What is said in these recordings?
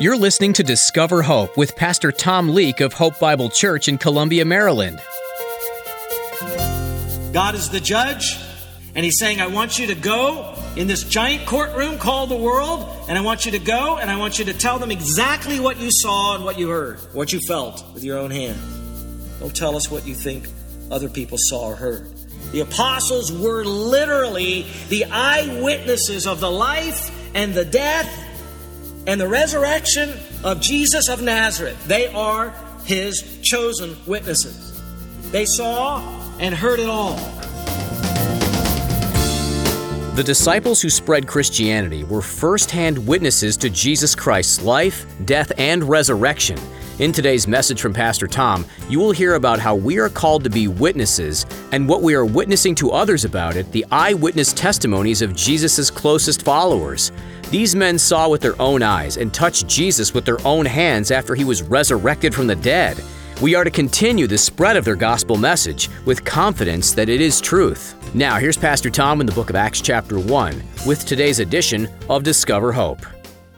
You're listening to Discover Hope with Pastor Tom Leake of Hope Bible Church in Columbia, Maryland. God is the judge, and He's saying, I want you to go in this giant courtroom called the world, and I want you to go and I want you to tell them exactly what you saw and what you heard, what you felt with your own hand. Don't tell us what you think other people saw or heard. The apostles were literally the eyewitnesses of the life and the death and the resurrection of Jesus of Nazareth. They are his chosen witnesses. They saw and heard it all. The disciples who spread Christianity were first-hand witnesses to Jesus Christ's life, death, and resurrection. In today's message from Pastor Tom, you will hear about how we are called to be witnesses and what we are witnessing to others about it, the eyewitness testimonies of Jesus' closest followers. These men saw with their own eyes and touched Jesus with their own hands after he was resurrected from the dead. We are to continue the spread of their gospel message with confidence that it is truth. Now, here's Pastor Tom in the book of Acts, chapter 1, with today's edition of Discover Hope.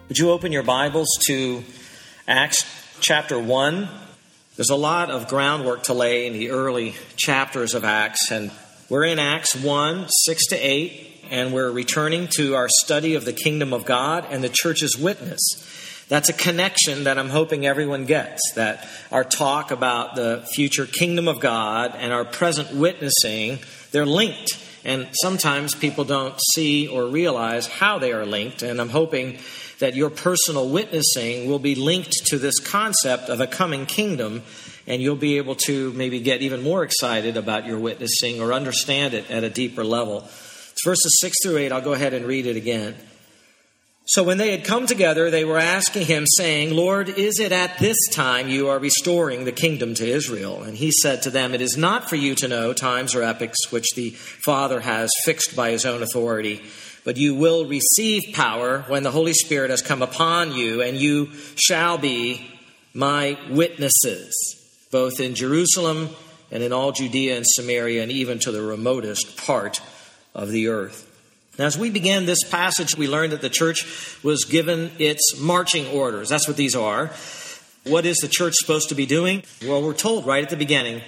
Would you open your Bibles to Acts chapter 1? There's a lot of groundwork to lay in the early chapters of Acts, and we're in Acts 1 6 to 8, and we're returning to our study of the kingdom of God and the church's witness. That's a connection that I'm hoping everyone gets. That our talk about the future kingdom of God and our present witnessing, they're linked. And sometimes people don't see or realize how they are linked. And I'm hoping that your personal witnessing will be linked to this concept of a coming kingdom. And you'll be able to maybe get even more excited about your witnessing or understand it at a deeper level. It's verses 6 through 8. I'll go ahead and read it again. So when they had come together, they were asking him, saying, Lord, is it at this time you are restoring the kingdom to Israel? And he said to them, It is not for you to know times or epochs which the Father has fixed by his own authority, but you will receive power when the Holy Spirit has come upon you, and you shall be my witnesses, both in Jerusalem and in all Judea and Samaria, and even to the remotest part of the earth. Now, as we began this passage, we learned that the church was given its marching orders. That's what these are. What is the church supposed to be doing? Well, we're told right at the beginning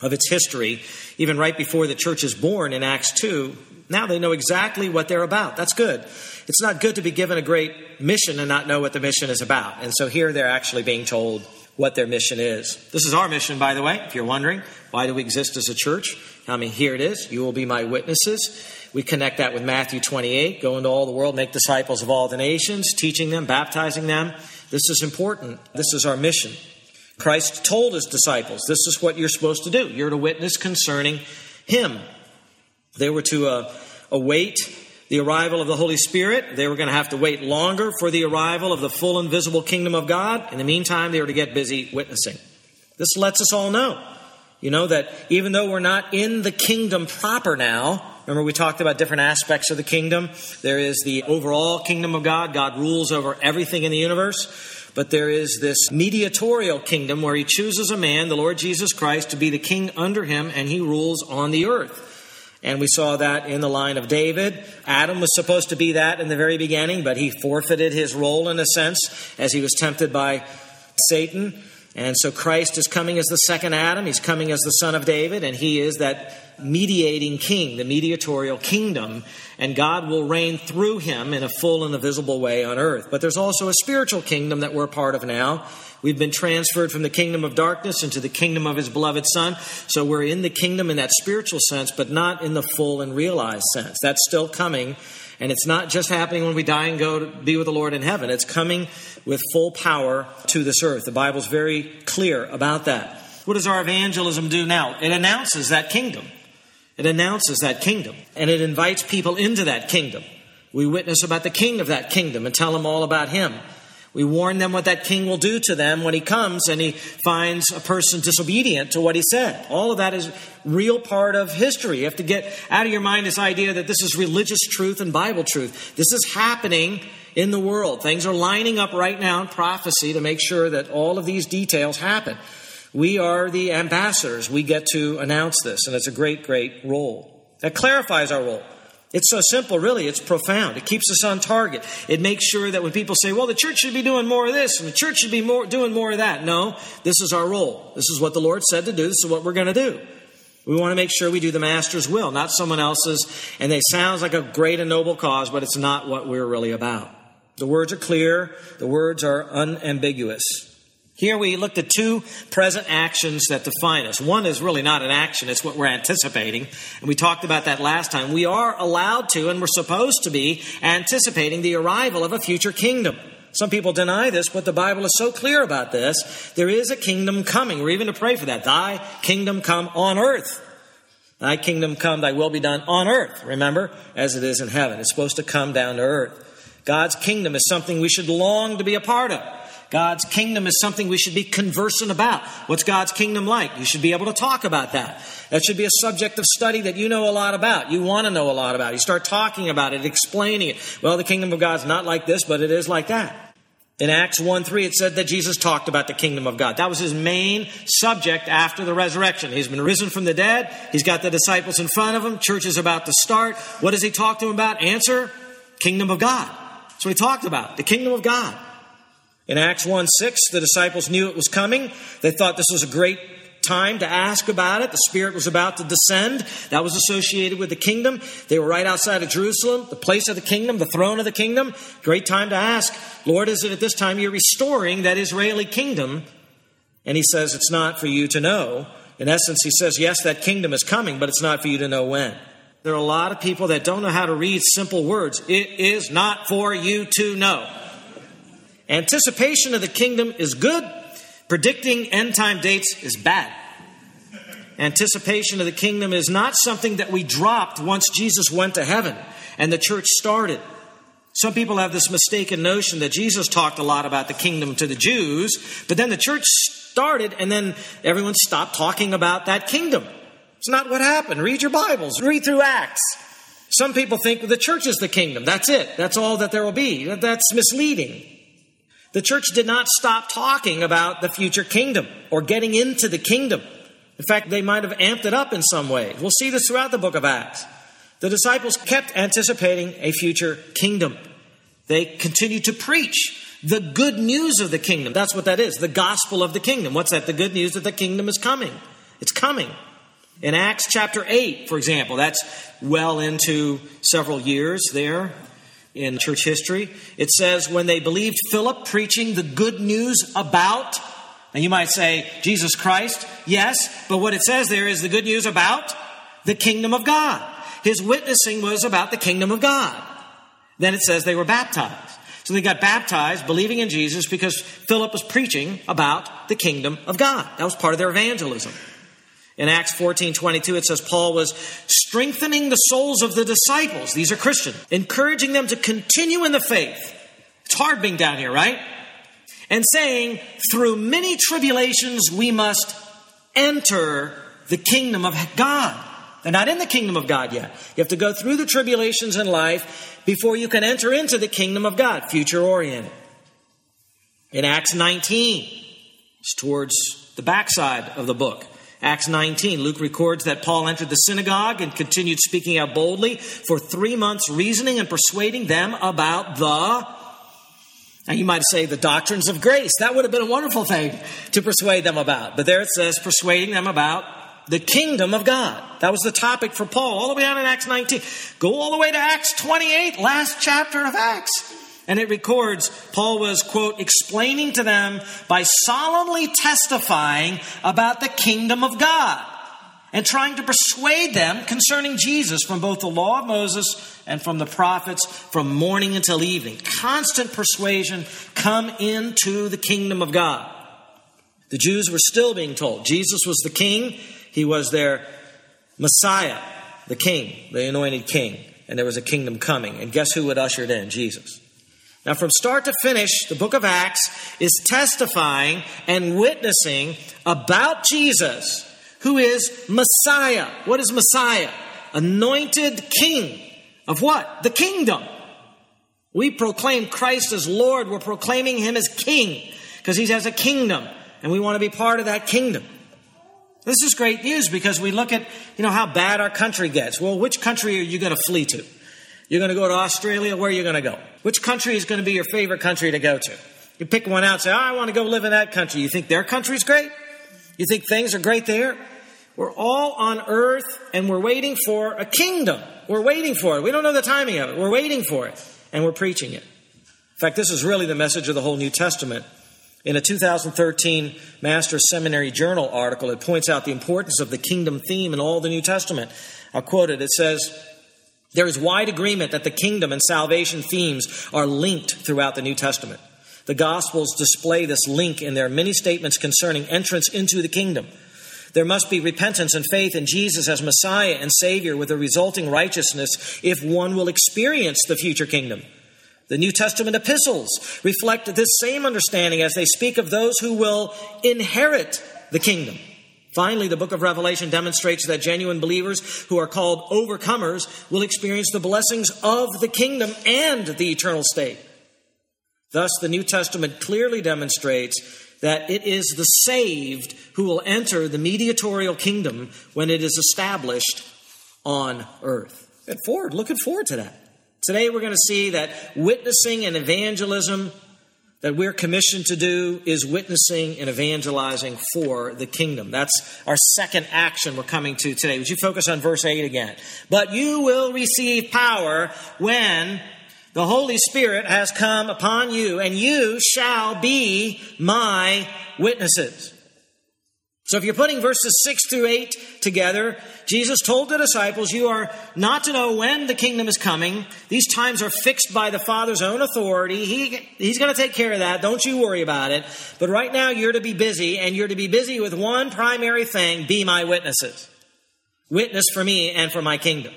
of its history, even right before the church is born in Acts 2, now they know exactly what they're about. That's good. It's not good to be given a great mission and not know what the mission is about. And so here they're actually being told what their mission is. This is our mission, by the way, if you're wondering. Why do we exist as a church? I mean, here it is. You will be my witnesses. We connect that with Matthew 28 go into all the world, make disciples of all the nations, teaching them, baptizing them. This is important. This is our mission. Christ told his disciples, This is what you're supposed to do. You're to witness concerning him. They were to uh, await the arrival of the Holy Spirit. They were going to have to wait longer for the arrival of the full and visible kingdom of God. In the meantime, they were to get busy witnessing. This lets us all know, you know, that even though we're not in the kingdom proper now, Remember, we talked about different aspects of the kingdom. There is the overall kingdom of God. God rules over everything in the universe. But there is this mediatorial kingdom where he chooses a man, the Lord Jesus Christ, to be the king under him, and he rules on the earth. And we saw that in the line of David. Adam was supposed to be that in the very beginning, but he forfeited his role in a sense as he was tempted by Satan. And so Christ is coming as the second Adam. He's coming as the son of David, and he is that mediating king, the mediatorial kingdom, and God will reign through him in a full and a visible way on earth. But there's also a spiritual kingdom that we're part of now. We've been transferred from the kingdom of darkness into the kingdom of his beloved Son. So we're in the kingdom in that spiritual sense, but not in the full and realized sense. That's still coming. And it's not just happening when we die and go to be with the Lord in heaven. It's coming with full power to this earth. The Bible's very clear about that. What does our evangelism do now? It announces that kingdom. It announces that kingdom and it invites people into that kingdom. We witness about the king of that kingdom and tell them all about him. We warn them what that king will do to them when he comes and he finds a person disobedient to what he said. All of that is real part of history. You have to get out of your mind this idea that this is religious truth and Bible truth. This is happening in the world. Things are lining up right now in prophecy to make sure that all of these details happen. We are the ambassadors. We get to announce this, and it's a great, great role. That clarifies our role. It's so simple, really. It's profound. It keeps us on target. It makes sure that when people say, well, the church should be doing more of this and the church should be more, doing more of that. No, this is our role. This is what the Lord said to do. This is what we're going to do. We want to make sure we do the Master's will, not someone else's. And they sounds like a great and noble cause, but it's not what we're really about. The words are clear. The words are unambiguous. Here we looked at two present actions that define us. One is really not an action, it's what we're anticipating. And we talked about that last time. We are allowed to, and we're supposed to be, anticipating the arrival of a future kingdom. Some people deny this, but the Bible is so clear about this. There is a kingdom coming. We're even to pray for that. Thy kingdom come on earth. Thy kingdom come, thy will be done on earth, remember, as it is in heaven. It's supposed to come down to earth. God's kingdom is something we should long to be a part of. God's kingdom is something we should be conversant about. What's God's kingdom like? You should be able to talk about that. That should be a subject of study that you know a lot about. You want to know a lot about. You start talking about it, explaining it. Well, the kingdom of God's not like this, but it is like that. In Acts 1 3, it said that Jesus talked about the kingdom of God. That was his main subject after the resurrection. He's been risen from the dead. He's got the disciples in front of him. Church is about to start. What does he talk to them about? Answer Kingdom of God. That's what he talked about. The kingdom of God. In Acts 1 6, the disciples knew it was coming. They thought this was a great time to ask about it. The Spirit was about to descend. That was associated with the kingdom. They were right outside of Jerusalem, the place of the kingdom, the throne of the kingdom. Great time to ask, Lord, is it at this time you're restoring that Israeli kingdom? And he says, It's not for you to know. In essence, he says, Yes, that kingdom is coming, but it's not for you to know when. There are a lot of people that don't know how to read simple words. It is not for you to know. Anticipation of the kingdom is good, predicting end time dates is bad. Anticipation of the kingdom is not something that we dropped once Jesus went to heaven and the church started. Some people have this mistaken notion that Jesus talked a lot about the kingdom to the Jews, but then the church started and then everyone stopped talking about that kingdom. It's not what happened. Read your Bibles, read through Acts. Some people think the church is the kingdom. That's it. That's all that there will be. That's misleading. The church did not stop talking about the future kingdom or getting into the kingdom. In fact, they might have amped it up in some way. We'll see this throughout the book of Acts. The disciples kept anticipating a future kingdom. They continued to preach the good news of the kingdom. That's what that is, the gospel of the kingdom. What's that? The good news that the kingdom is coming. It's coming. In Acts chapter 8, for example, that's well into several years there in church history. It says, when they believed Philip preaching the good news about, and you might say, Jesus Christ, yes, but what it says there is the good news about the kingdom of God. His witnessing was about the kingdom of God. Then it says they were baptized. So they got baptized, believing in Jesus, because Philip was preaching about the kingdom of God. That was part of their evangelism. In Acts 14 22, it says Paul was strengthening the souls of the disciples. These are Christians, encouraging them to continue in the faith. It's hard being down here, right? And saying, through many tribulations, we must enter the kingdom of God. They're not in the kingdom of God yet. You have to go through the tribulations in life before you can enter into the kingdom of God, future oriented. In Acts 19, it's towards the backside of the book. Acts 19, Luke records that Paul entered the synagogue and continued speaking out boldly for three months, reasoning and persuading them about the, now you might say the doctrines of grace. That would have been a wonderful thing to persuade them about. But there it says, persuading them about the kingdom of God. That was the topic for Paul, all the way down in Acts 19. Go all the way to Acts 28, last chapter of Acts. And it records Paul was, quote, explaining to them by solemnly testifying about the kingdom of God and trying to persuade them concerning Jesus from both the law of Moses and from the prophets from morning until evening. Constant persuasion come into the kingdom of God. The Jews were still being told Jesus was the king, he was their Messiah, the king, the anointed king, and there was a kingdom coming. And guess who would usher it in? Jesus. Now, from start to finish, the book of Acts is testifying and witnessing about Jesus, who is Messiah. What is Messiah? Anointed king of what? The kingdom. We proclaim Christ as Lord. We're proclaiming him as king because he has a kingdom and we want to be part of that kingdom. This is great news because we look at, you know, how bad our country gets. Well, which country are you going to flee to? You're going to go to Australia, where are you going to go? Which country is going to be your favorite country to go to? You pick one out, and say, oh, I want to go live in that country. You think their country's great? You think things are great there? We're all on earth and we're waiting for a kingdom. We're waiting for it. We don't know the timing of it. We're waiting for it and we're preaching it. In fact, this is really the message of the whole New Testament. In a 2013 Master's Seminary Journal article, it points out the importance of the kingdom theme in all the New Testament. I'll quote it. It says, There is wide agreement that the kingdom and salvation themes are linked throughout the New Testament. The Gospels display this link in their many statements concerning entrance into the kingdom. There must be repentance and faith in Jesus as Messiah and Savior with a resulting righteousness if one will experience the future kingdom. The New Testament epistles reflect this same understanding as they speak of those who will inherit the kingdom. Finally, the book of Revelation demonstrates that genuine believers who are called overcomers will experience the blessings of the kingdom and the eternal state. Thus, the New Testament clearly demonstrates that it is the saved who will enter the mediatorial kingdom when it is established on earth. Look forward, looking forward to that. Today we're going to see that witnessing and evangelism that we're commissioned to do is witnessing and evangelizing for the kingdom. That's our second action we're coming to today. Would you focus on verse 8 again? But you will receive power when the Holy Spirit has come upon you, and you shall be my witnesses. So if you're putting verses 6 through 8 together, Jesus told the disciples, You are not to know when the kingdom is coming. These times are fixed by the Father's own authority. He, he's going to take care of that. Don't you worry about it. But right now, you're to be busy, and you're to be busy with one primary thing be my witnesses. Witness for me and for my kingdom.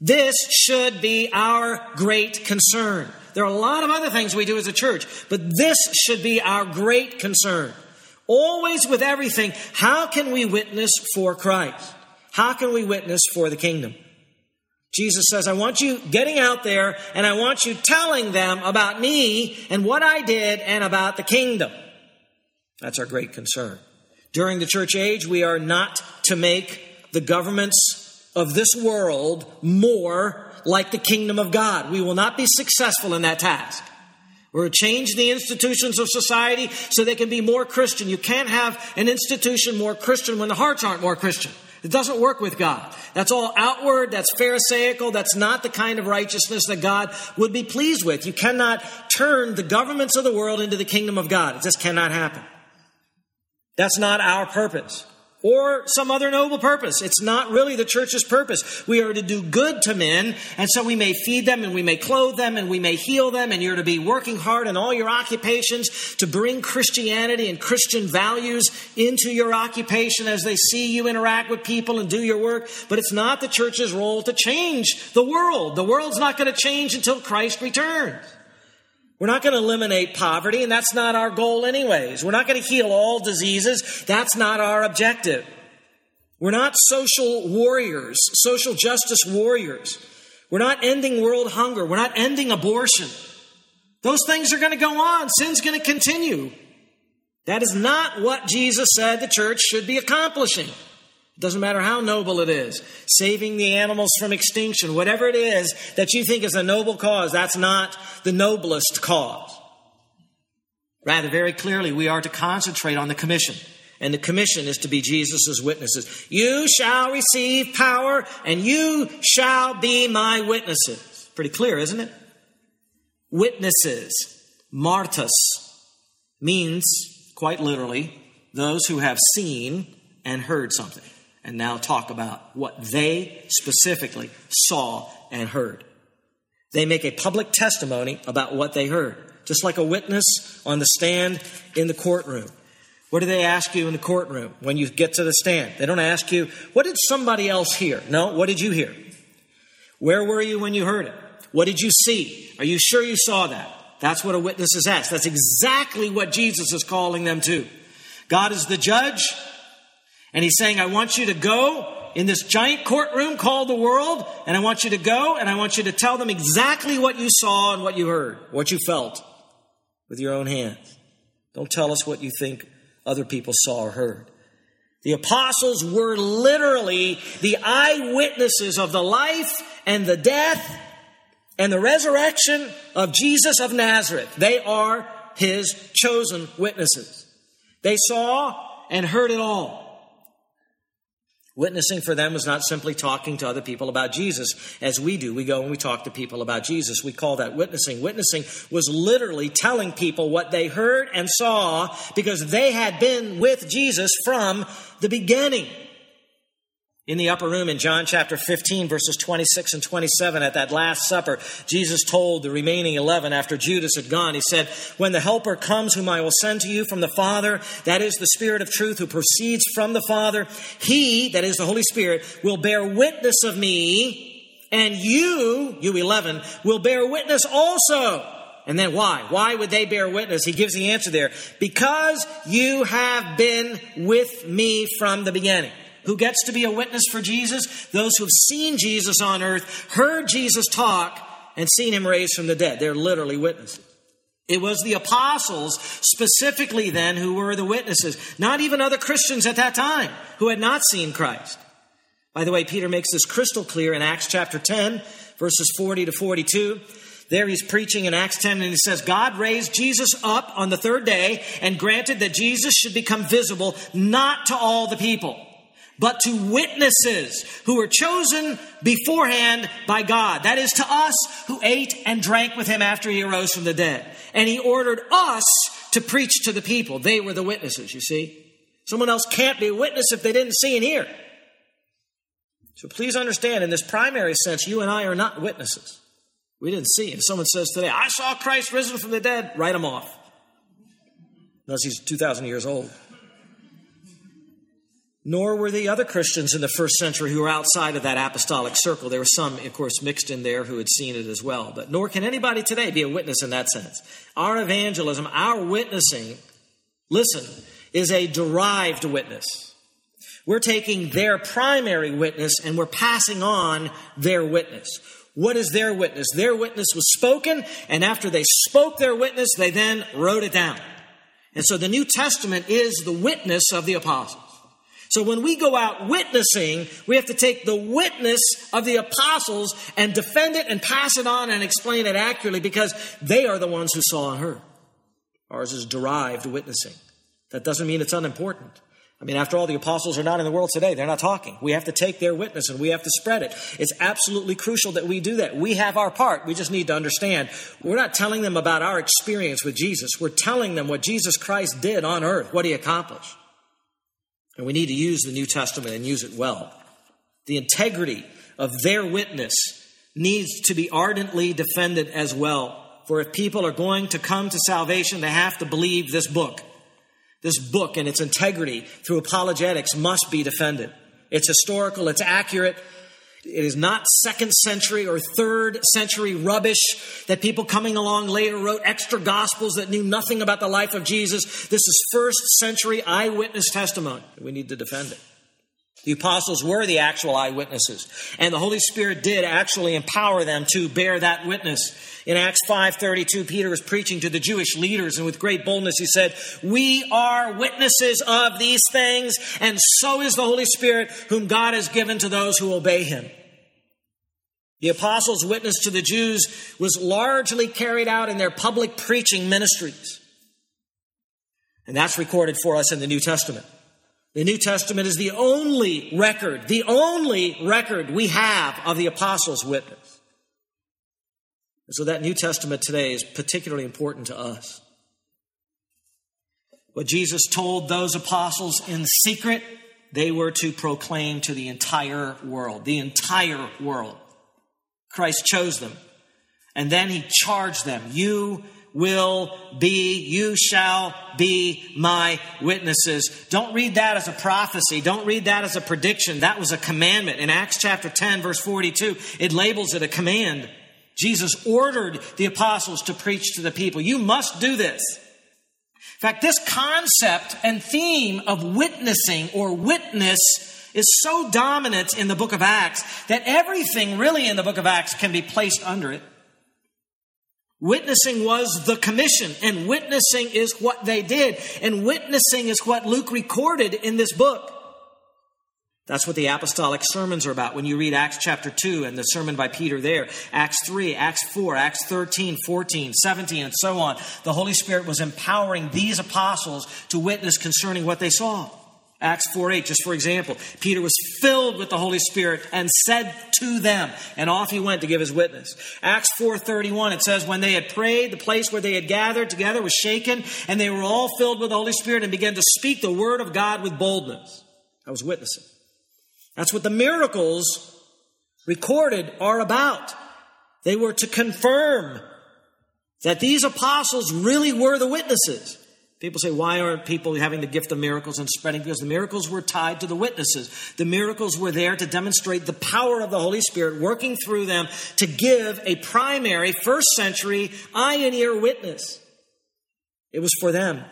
This should be our great concern. There are a lot of other things we do as a church, but this should be our great concern. Always with everything, how can we witness for Christ? How can we witness for the kingdom? Jesus says, I want you getting out there and I want you telling them about me and what I did and about the kingdom. That's our great concern. During the church age, we are not to make the governments of this world more like the kingdom of God. We will not be successful in that task. To change the institutions of society so they can be more Christian. You can't have an institution more Christian when the hearts aren't more Christian. It doesn't work with God. That's all outward, that's Pharisaical, that's not the kind of righteousness that God would be pleased with. You cannot turn the governments of the world into the kingdom of God. It just cannot happen. That's not our purpose or some other noble purpose. It's not really the church's purpose. We are to do good to men, and so we may feed them and we may clothe them and we may heal them, and you're to be working hard in all your occupations to bring Christianity and Christian values into your occupation as they see you interact with people and do your work. But it's not the church's role to change the world. The world's not going to change until Christ returns. We're not going to eliminate poverty, and that's not our goal, anyways. We're not going to heal all diseases. That's not our objective. We're not social warriors, social justice warriors. We're not ending world hunger. We're not ending abortion. Those things are going to go on. Sin's going to continue. That is not what Jesus said the church should be accomplishing. Doesn't matter how noble it is. Saving the animals from extinction, whatever it is that you think is a noble cause, that's not the noblest cause. Rather, very clearly, we are to concentrate on the commission. And the commission is to be Jesus' witnesses. You shall receive power and you shall be my witnesses. Pretty clear, isn't it? Witnesses, martus, means, quite literally, those who have seen and heard something and now talk about what they specifically saw and heard. They make a public testimony about what they heard, just like a witness on the stand in the courtroom. What do they ask you in the courtroom when you get to the stand? They don't ask you, what did somebody else hear? No, what did you hear? Where were you when you heard it? What did you see? Are you sure you saw that? That's what a witness is asked. That's exactly what Jesus is calling them to. God is the judge. And he's saying, I want you to go in this giant courtroom called the world, and I want you to go and I want you to tell them exactly what you saw and what you heard, what you felt with your own hands. Don't tell us what you think other people saw or heard. The apostles were literally the eyewitnesses of the life and the death and the resurrection of Jesus of Nazareth. They are his chosen witnesses. They saw and heard it all. Witnessing for them was not simply talking to other people about Jesus as we do. We go and we talk to people about Jesus. We call that witnessing. Witnessing was literally telling people what they heard and saw because they had been with Jesus from the beginning in the upper room in John chapter 15, verses 26 and 27, at that Last Supper, Jesus told the remaining 11 after Judas had gone, He said, When the Helper comes, whom I will send to you from the Father, that is the Spirit of truth who proceeds from the Father, He, that is the Holy Spirit, will bear witness of me, and you, you 11, will bear witness also. And then why? Why would they bear witness? He gives the answer there. Because you have been with me from the beginning. Who gets to be a witness for Jesus? Those who have seen Jesus on earth, heard Jesus talk, and seen him raised from the dead. They're literally witnesses. It was the apostles specifically then who were the witnesses, not even other Christians at that time who had not seen Christ. By the way, Peter makes this crystal clear in Acts chapter 10, verses 40 to 42. There he's preaching in Acts 10 and he says, God raised Jesus up on the third day and granted that Jesus should become visible not to all the people but to witnesses who were chosen beforehand by God. That is to us who ate and drank with him after he arose from the dead. And he ordered us to preach to the people. They were the witnesses, you see. Someone else can't be a witness if they didn't see and hear. So please understand, in this primary sense, you and I are not witnesses. We didn't see. If someone says today, I saw Christ risen from the dead, write him off. Unless he's 2,000 years old nor were the other Christians in the first century who were outside of that apostolic circle. There were some, of course, mixed in there who had seen it as well. But nor can anybody today be a witness in that sense. Our evangelism, our witnessing, listen, is a derived witness. We're taking their primary witness and we're passing on their witness. What is their witness? Their witness was spoken, and after they spoke their witness, they then wrote it down. And so the New Testament is the witness of the apostles. So when we go out witnessing, we have to take the witness of the apostles and defend it and pass it on and explain it accurately because they are the ones who saw and heard. Ours is derived witnessing. That doesn't mean it's unimportant. I mean, after all, the apostles are not in the world today. They're not talking. We have to take their witness and we have to spread it. It's absolutely crucial that we do that. We have our part. We just need to understand. We're not telling them about our experience with Jesus. We're telling them what Jesus Christ did on earth, what he accomplished. And we need to use the New Testament and use it well. The integrity of their witness needs to be ardently defended as well. For if people are going to come to salvation, they have to believe this book. This book and its integrity through apologetics must be defended. It's historical, it's accurate, it is not second century or third century rubbish that people coming along later wrote extra gospels that knew nothing about the life of Jesus. This is first century eyewitness testimony. We need to defend it. The apostles were the actual eyewitnesses, and the Holy Spirit did actually empower them to bear that witness. In Acts 5:32, Peter was preaching to the Jewish leaders, and with great boldness he said, "We are witnesses of these things, and so is the Holy Spirit, whom God has given to those who obey him." The apostles' witness to the Jews was largely carried out in their public preaching ministries. And that's recorded for us in the New Testament. The New Testament is the only record, the only record we have of the apostles' witness. And so that New Testament today is particularly important to us. What Jesus told those apostles in secret, they were to proclaim to the entire world, the entire world. Christ chose them. And then he charged them, You will be, you shall be my witnesses. Don't read that as a prophecy. Don't read that as a prediction. That was a commandment. In Acts chapter 10, verse 42, it labels it a command. Jesus ordered the apostles to preach to the people. You must do this. In fact, this concept and theme of witnessing or witness is so dominant in the book of Acts that everything really in the book of Acts can be placed under it. Witnessing was the commission, and witnessing is what they did, and witnessing is what Luke recorded in this book. That's what the apostolic sermons are about. When you read Acts chapter 2 and the sermon by Peter there, Acts 3, Acts 4, Acts 13, 14, 17, and so on, the Holy Spirit was empowering these apostles to witness concerning what they saw. Acts 4 8, just for example, Peter was filled with the Holy Spirit and said to them, and off he went to give his witness. Acts four thirty one, it says, When they had prayed, the place where they had gathered together was shaken, and they were all filled with the Holy Spirit and began to speak the word of God with boldness. I was witnessing. That's what the miracles recorded are about. They were to confirm that these apostles really were the witnesses. People say, why aren't people having the gift of miracles and spreading? Because the miracles were tied to the witnesses. The miracles were there to demonstrate the power of the Holy Spirit working through them to give a primary first century eye and ear witness. It was for them.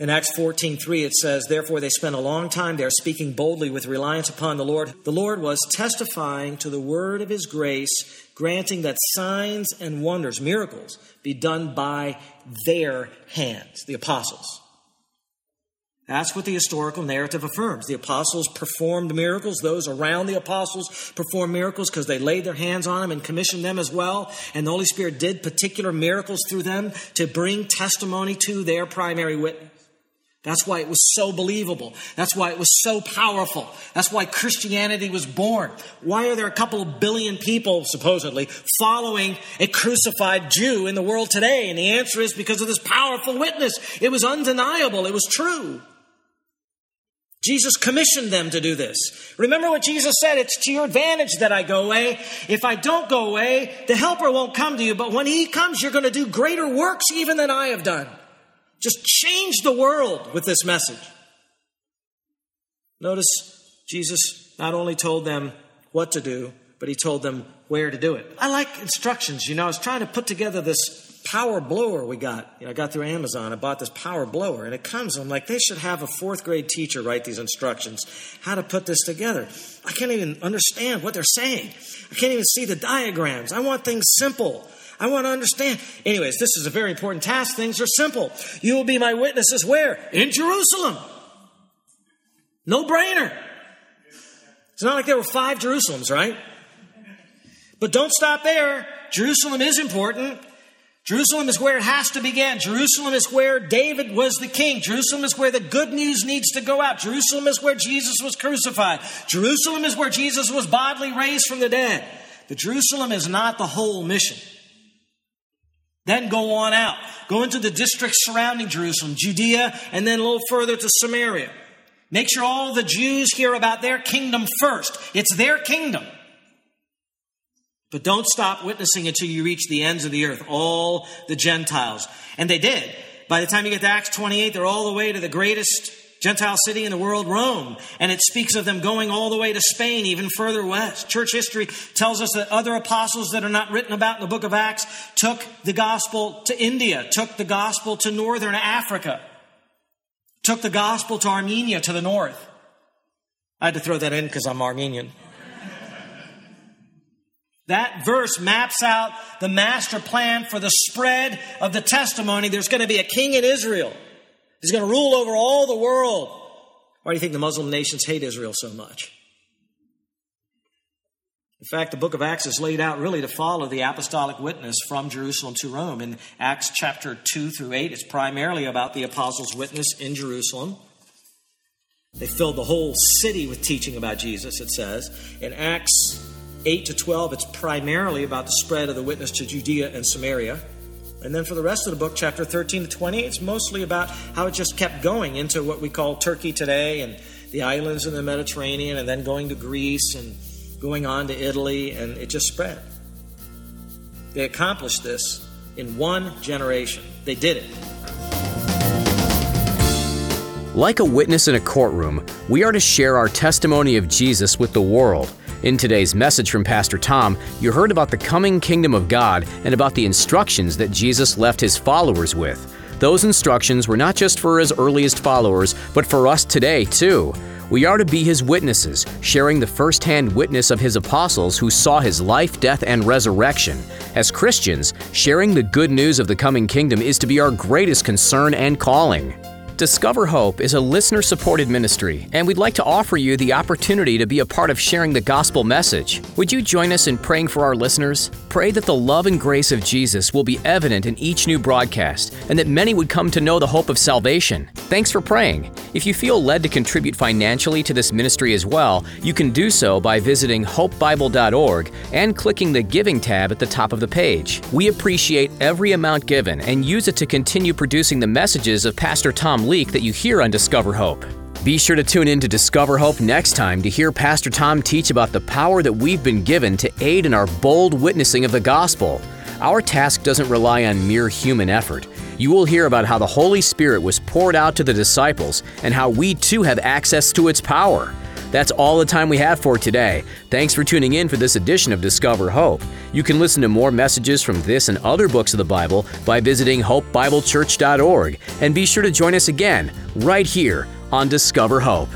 In Acts 14:3 it says, "Therefore they spent a long time there speaking boldly with reliance upon the Lord. The Lord was testifying to the word of his grace, granting that signs and wonders, miracles, be done by their hands, the apostles." That's what the historical narrative affirms. The apostles performed miracles. Those around the apostles performed miracles because they laid their hands on them and commissioned them as well. And the Holy Spirit did particular miracles through them to bring testimony to their primary witness. That's why it was so believable. That's why it was so powerful. That's why Christianity was born. Why are there a couple of billion people, supposedly, following a crucified Jew in the world today? And the answer is because of this powerful witness. It was undeniable. It was true. Jesus commissioned them to do this. Remember what Jesus said, it's to your advantage that I go away. If I don't go away, the helper won't come to you, but when he comes, you're going to do greater works even than I have done. Just change the world with this message. Notice Jesus not only told them what to do, but he told them where to do it. I like instructions. You know, I was trying to put together this power blower we got. You know, I got through Amazon. I bought this power blower, and it comes. I'm like, they should have a fourth grade teacher write these instructions, how to put this together. I can't even understand what they're saying. I can't even see the diagrams. I want things simple. I want to understand. Anyways, this is a very important task. Things are simple. You will be my witnesses where? In Jerusalem. No brainer. It's not like there were five Jerusalems, right? But don't stop there. Jerusalem is important. Jerusalem is where it has to begin. Jerusalem is where David was the king. Jerusalem is where the good news needs to go out. Jerusalem is where Jesus was crucified. Jerusalem is where Jesus was bodily raised from the dead. But Jerusalem is not the whole mission. Then go on out. Go into the districts surrounding Jerusalem, Judea, and then a little further to Samaria. Make sure all the Jews hear about their kingdom first. It's their kingdom. But don't stop witnessing until you reach the ends of the earth, all the Gentiles. And they did. By the time you get to Acts 28, they're all the way to the greatest Gentile city in the world, Rome. And it speaks of them going all the way to Spain, even further west. Church history tells us that other apostles that are not written about in the book of Acts took the gospel to India, took the gospel to northern Africa, took the gospel to Armenia to the north. I had to throw that in because I'm Armenian. That verse maps out the master plan for the spread of the testimony. There's going to be a king in Israel. He's going to rule over all the world. Why do you think the Muslim nations hate Israel so much? In fact, the book of Acts is laid out really to follow the apostolic witness from Jerusalem to Rome. In Acts chapter 2 through 8, it's primarily about the apostles' witness in Jerusalem. They filled the whole city with teaching about Jesus, it says. In Acts 8 to 12, it's primarily about the spread of the witness to Judea and Samaria. And then for the rest of the book, chapter 13 to 20, it's mostly about how it just kept going into what we call Turkey today and the islands in the Mediterranean, and then going to Greece and going on to Italy, and it just spread. They accomplished this in one generation. They did it. Like a witness in a courtroom, we are to share our testimony of Jesus with the world. In today's message from Pastor Tom, you heard about the coming kingdom of God and about the instructions that Jesus left his followers with. Those instructions were not just for his earliest followers, but for us today, too. We are to be his witnesses, sharing the firsthand witness of his apostles who saw his life, death, and resurrection. As Christians, sharing the good news of the coming kingdom is to be our greatest concern and calling. Discover Hope is a listener supported ministry, and we'd like to offer you the opportunity to be a part of sharing the gospel message. Would you join us in praying for our listeners? Pray that the love and grace of Jesus will be evident in each new broadcast, and that many would come to know the hope of salvation. Thanks for praying. If you feel led to contribute financially to this ministry as well, you can do so by visiting hopebible.org and clicking the Giving tab at the top of the page. We appreciate every amount given and use it to continue producing the messages of Pastor Tom Leake that you hear on Discover Hope. Be sure to tune in to Discover Hope next time to hear Pastor Tom teach about the power that we've been given to aid in our bold witnessing of the gospel. Our task doesn't rely on mere human effort. You will hear about how the Holy Spirit was poured out to the disciples and how we too have access to its power. That's all the time we have for today. Thanks for tuning in for this edition of Discover Hope. You can listen to more messages from this and other books of the Bible by visiting hopebiblechurch.org. And be sure to join us again right here on Discover Hope.